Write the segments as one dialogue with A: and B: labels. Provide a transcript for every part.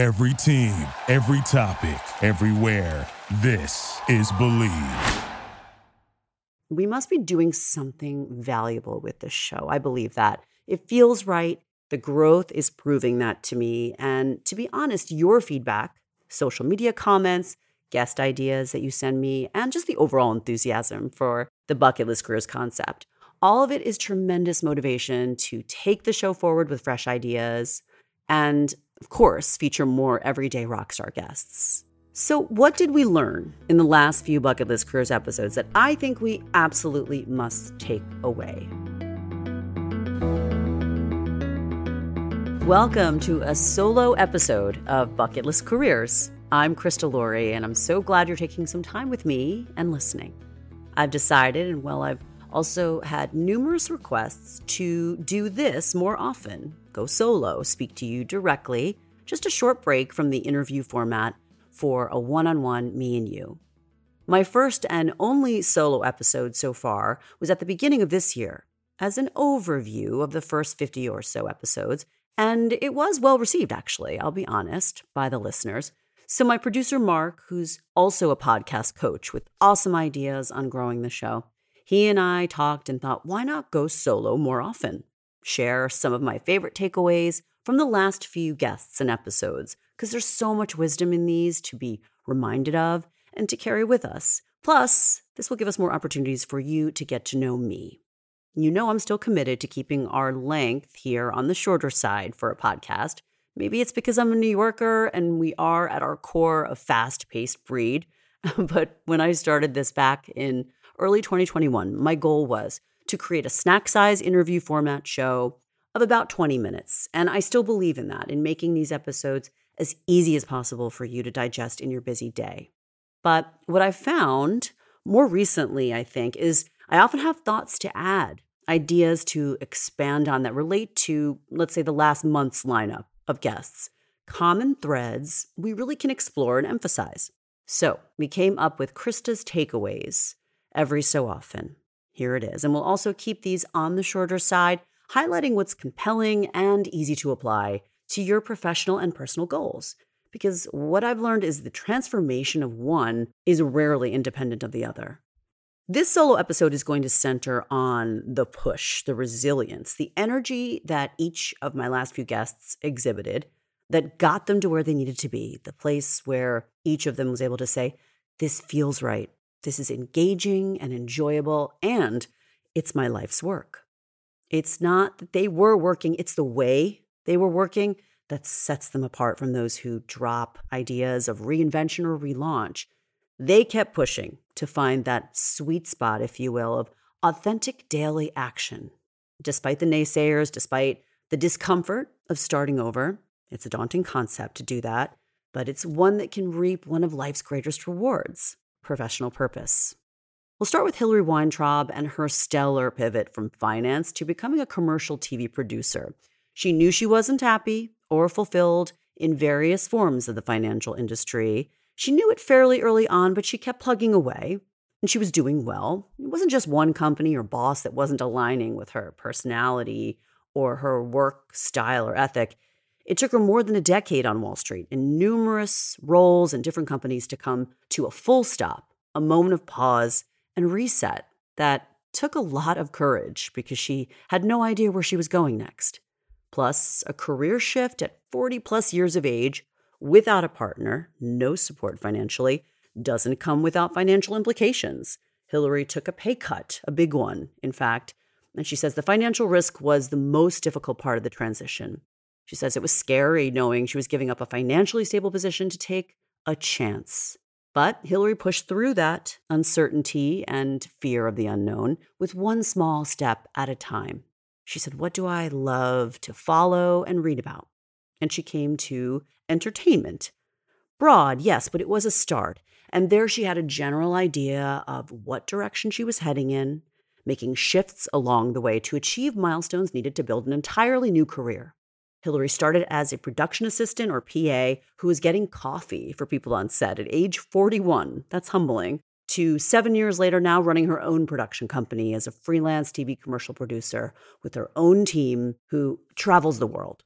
A: Every team, every topic, everywhere. This is Bleav.
B: We must be doing something valuable with this show. I believe that. It feels right. The growth is proving that to me. And to be honest, your feedback, social media comments, guest ideas that you send me, and just the overall enthusiasm for the bucket list careers concept. All of it is tremendous motivation to take the show forward with fresh ideas and, of course, feature more everyday rockstar guests. So, what did we learn in the last few Bucket List Careers episodes that I think we absolutely must take away? Welcome to a solo episode of Bucket List Careers. I'm Krista Laurie, and I'm so glad you're taking some time with me and listening. I've decided, and well, I've also had numerous requests to do this more often go solo, speak to you directly, just a short break from the interview format for a one on one me and you. My first and only solo episode so far was at the beginning of this year as an overview of the first 50 or so episodes, and it was well received, actually, I'll be honest, by the listeners. So, my producer, Mark, who's also a podcast coach with awesome ideas on growing the show, he and I talked and thought, why not go solo more often? Share some of my favorite takeaways from the last few guests and episodes, because there's so much wisdom in these to be reminded of and to carry with us. Plus, this will give us more opportunities for you to get to know me. You know, I'm still committed to keeping our length here on the shorter side for a podcast. Maybe it's because I'm a New Yorker and we are at our core a fast paced breed. but when I started this back in early 2021, my goal was to create a snack size interview format show of about 20 minutes. And I still believe in that, in making these episodes as easy as possible for you to digest in your busy day. But what I've found more recently, I think, is I often have thoughts to add, ideas to expand on that relate to, let's say, the last month's lineup of guests, common threads we really can explore and emphasize. So we came up with Krista's takeaways every so often. Here it is. And we'll also keep these on the shorter side, highlighting what's compelling and easy to apply to your professional and personal goals. Because what I've learned is the transformation of one is rarely independent of the other. This solo episode is going to center on the push, the resilience, the energy that each of my last few guests exhibited that got them to where they needed to be, the place where each of them was able to say, This feels right. This is engaging and enjoyable, and it's my life's work. It's not that they were working, it's the way they were working that sets them apart from those who drop ideas of reinvention or relaunch. They kept pushing to find that sweet spot, if you will, of authentic daily action. Despite the naysayers, despite the discomfort of starting over, it's a daunting concept to do that, but it's one that can reap one of life's greatest rewards professional purpose. We'll start with Hilary Weintraub and her stellar pivot from finance to becoming a commercial TV producer. She knew she wasn't happy or fulfilled in various forms of the financial industry. She knew it fairly early on, but she kept plugging away and she was doing well. It wasn't just one company or boss that wasn't aligning with her personality or her work style or ethic. It took her more than a decade on Wall Street in numerous roles and different companies to come to a full stop, a moment of pause and reset that took a lot of courage because she had no idea where she was going next plus a career shift at 40 plus years of age without a partner, no support financially, doesn't come without financial implications. Hillary took a pay cut, a big one, in fact, and she says the financial risk was the most difficult part of the transition. She says it was scary knowing she was giving up a financially stable position to take a chance. But Hillary pushed through that uncertainty and fear of the unknown with one small step at a time. She said, What do I love to follow and read about? And she came to entertainment. Broad, yes, but it was a start. And there she had a general idea of what direction she was heading in, making shifts along the way to achieve milestones needed to build an entirely new career. Hilary started as a production assistant or PA who was getting coffee for people on set at age 41. That's humbling to seven years later, now running her own production company as a freelance TV commercial producer with her own team who travels the world.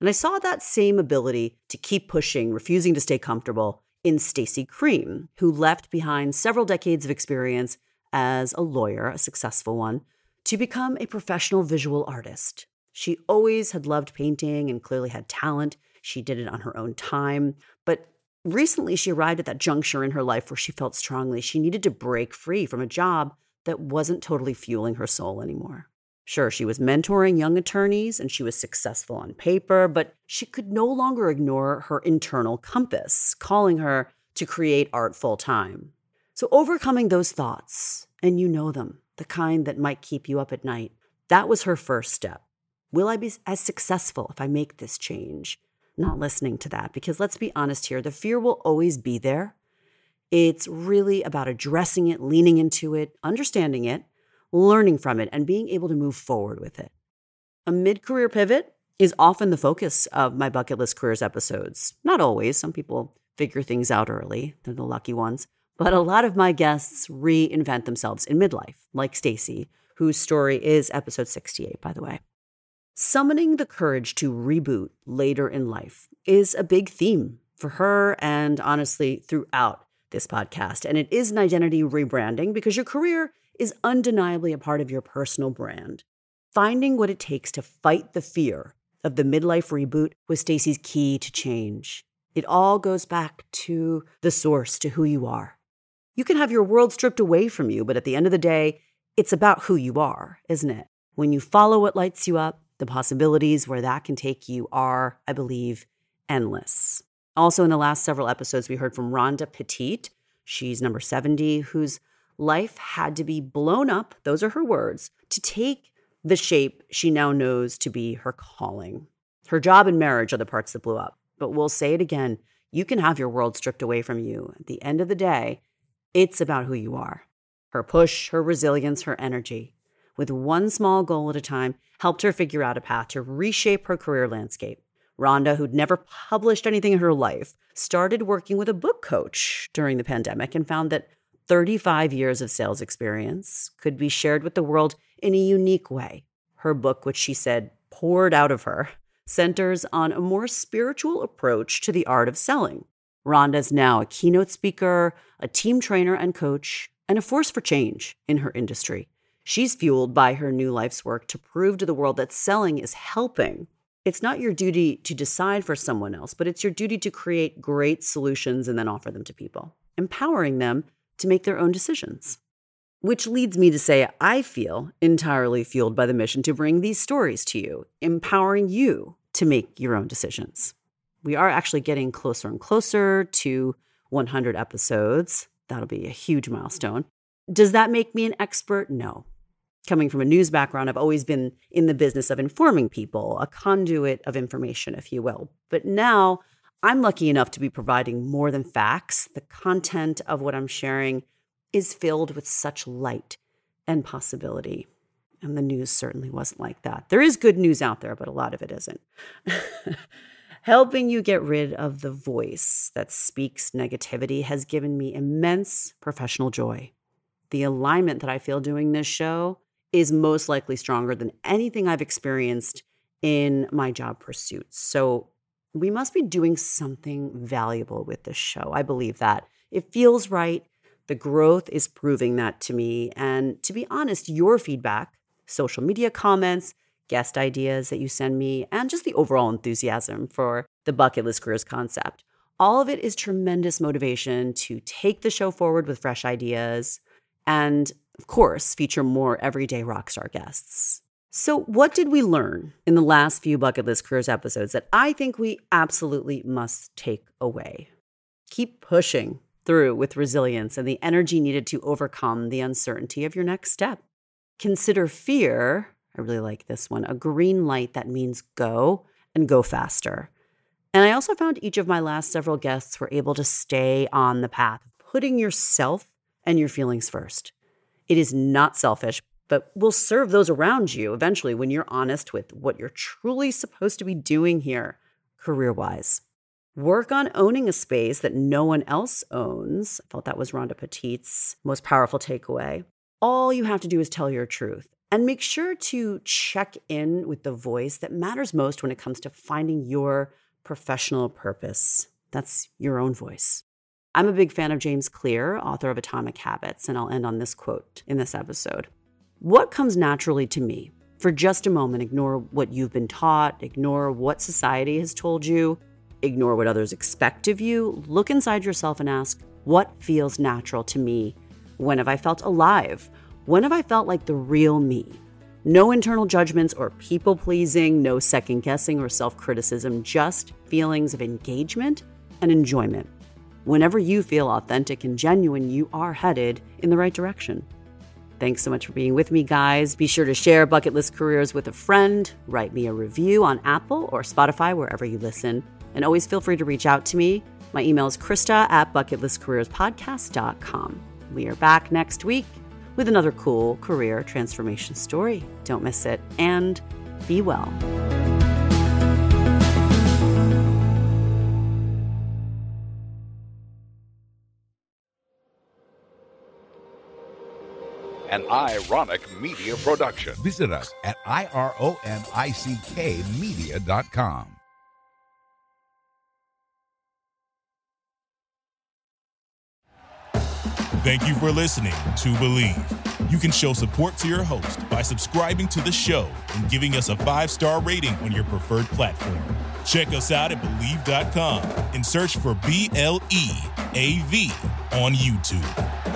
B: And I saw that same ability to keep pushing, refusing to stay comfortable in Stacy Cream, who left behind several decades of experience as a lawyer, a successful one, to become a professional visual artist. She always had loved painting and clearly had talent. She did it on her own time. But recently, she arrived at that juncture in her life where she felt strongly she needed to break free from a job that wasn't totally fueling her soul anymore. Sure, she was mentoring young attorneys and she was successful on paper, but she could no longer ignore her internal compass, calling her to create art full time. So, overcoming those thoughts, and you know them, the kind that might keep you up at night, that was her first step. Will I be as successful if I make this change? Not listening to that, because let's be honest here, the fear will always be there. It's really about addressing it, leaning into it, understanding it, learning from it, and being able to move forward with it. A mid career pivot is often the focus of my bucket list careers episodes. Not always, some people figure things out early, they're the lucky ones. But a lot of my guests reinvent themselves in midlife, like Stacy, whose story is episode 68, by the way. Summoning the courage to reboot later in life is a big theme for her and honestly throughout this podcast. And it is an identity rebranding because your career is undeniably a part of your personal brand. Finding what it takes to fight the fear of the midlife reboot was Stacy's key to change. It all goes back to the source, to who you are. You can have your world stripped away from you, but at the end of the day, it's about who you are, isn't it? When you follow what lights you up, the possibilities where that can take you are, I believe, endless. Also, in the last several episodes, we heard from Rhonda Petit. She's number 70, whose life had to be blown up, those are her words, to take the shape she now knows to be her calling. Her job and marriage are the parts that blew up. But we'll say it again you can have your world stripped away from you. At the end of the day, it's about who you are. Her push, her resilience, her energy, with one small goal at a time, helped her figure out a path to reshape her career landscape. Rhonda, who'd never published anything in her life, started working with a book coach during the pandemic and found that 35 years of sales experience could be shared with the world in a unique way. Her book, which she said poured out of her, centers on a more spiritual approach to the art of selling. Rhonda is now a keynote speaker, a team trainer and coach, and a force for change in her industry. She's fueled by her new life's work to prove to the world that selling is helping. It's not your duty to decide for someone else, but it's your duty to create great solutions and then offer them to people, empowering them to make their own decisions. Which leads me to say, I feel entirely fueled by the mission to bring these stories to you, empowering you to make your own decisions. We are actually getting closer and closer to 100 episodes. That'll be a huge milestone. Does that make me an expert? No. Coming from a news background, I've always been in the business of informing people, a conduit of information, if you will. But now I'm lucky enough to be providing more than facts. The content of what I'm sharing is filled with such light and possibility. And the news certainly wasn't like that. There is good news out there, but a lot of it isn't. Helping you get rid of the voice that speaks negativity has given me immense professional joy. The alignment that I feel doing this show is most likely stronger than anything I've experienced in my job pursuits. So we must be doing something valuable with this show. I believe that. It feels right. The growth is proving that to me. And to be honest, your feedback, social media comments, guest ideas that you send me, and just the overall enthusiasm for the bucket list careers concept. All of it is tremendous motivation to take the show forward with fresh ideas and, of course, feature more everyday rockstar guests. So, what did we learn in the last few bucket list careers episodes that I think we absolutely must take away? Keep pushing through with resilience and the energy needed to overcome the uncertainty of your next step. Consider fear I really like this one a green light that means go and go faster. And I also found each of my last several guests were able to stay on the path, putting yourself and your feelings first. It is not selfish, but will serve those around you eventually when you're honest with what you're truly supposed to be doing here, career wise. Work on owning a space that no one else owns. I felt that was Rhonda Petit's most powerful takeaway. All you have to do is tell your truth And make sure to check in with the voice that matters most when it comes to finding your professional purpose. That's your own voice. I'm a big fan of James Clear, author of Atomic Habits, and I'll end on this quote in this episode. What comes naturally to me? For just a moment, ignore what you've been taught, ignore what society has told you, ignore what others expect of you. Look inside yourself and ask, what feels natural to me? When have I felt alive? When have I felt like the real me? No internal judgments or people pleasing, no second guessing or self criticism, just feelings of engagement and enjoyment. Whenever you feel authentic and genuine, you are headed in the right direction. Thanks so much for being with me, guys. Be sure to share Bucket List Careers with a friend, write me a review on Apple or Spotify, wherever you listen, and always feel free to reach out to me. My email is Krista at bucketlistcareerspodcast.com. We are back next week with another cool career transformation story. Don't miss it and be well.
C: An ironic media production.
D: Visit us at ironickmedia.com.
A: Thank you for listening to Bleav. You can show support to your host by subscribing to the show and giving us a five star rating on your preferred platform. Check us out at Bleav.com and search for B L E A V on YouTube.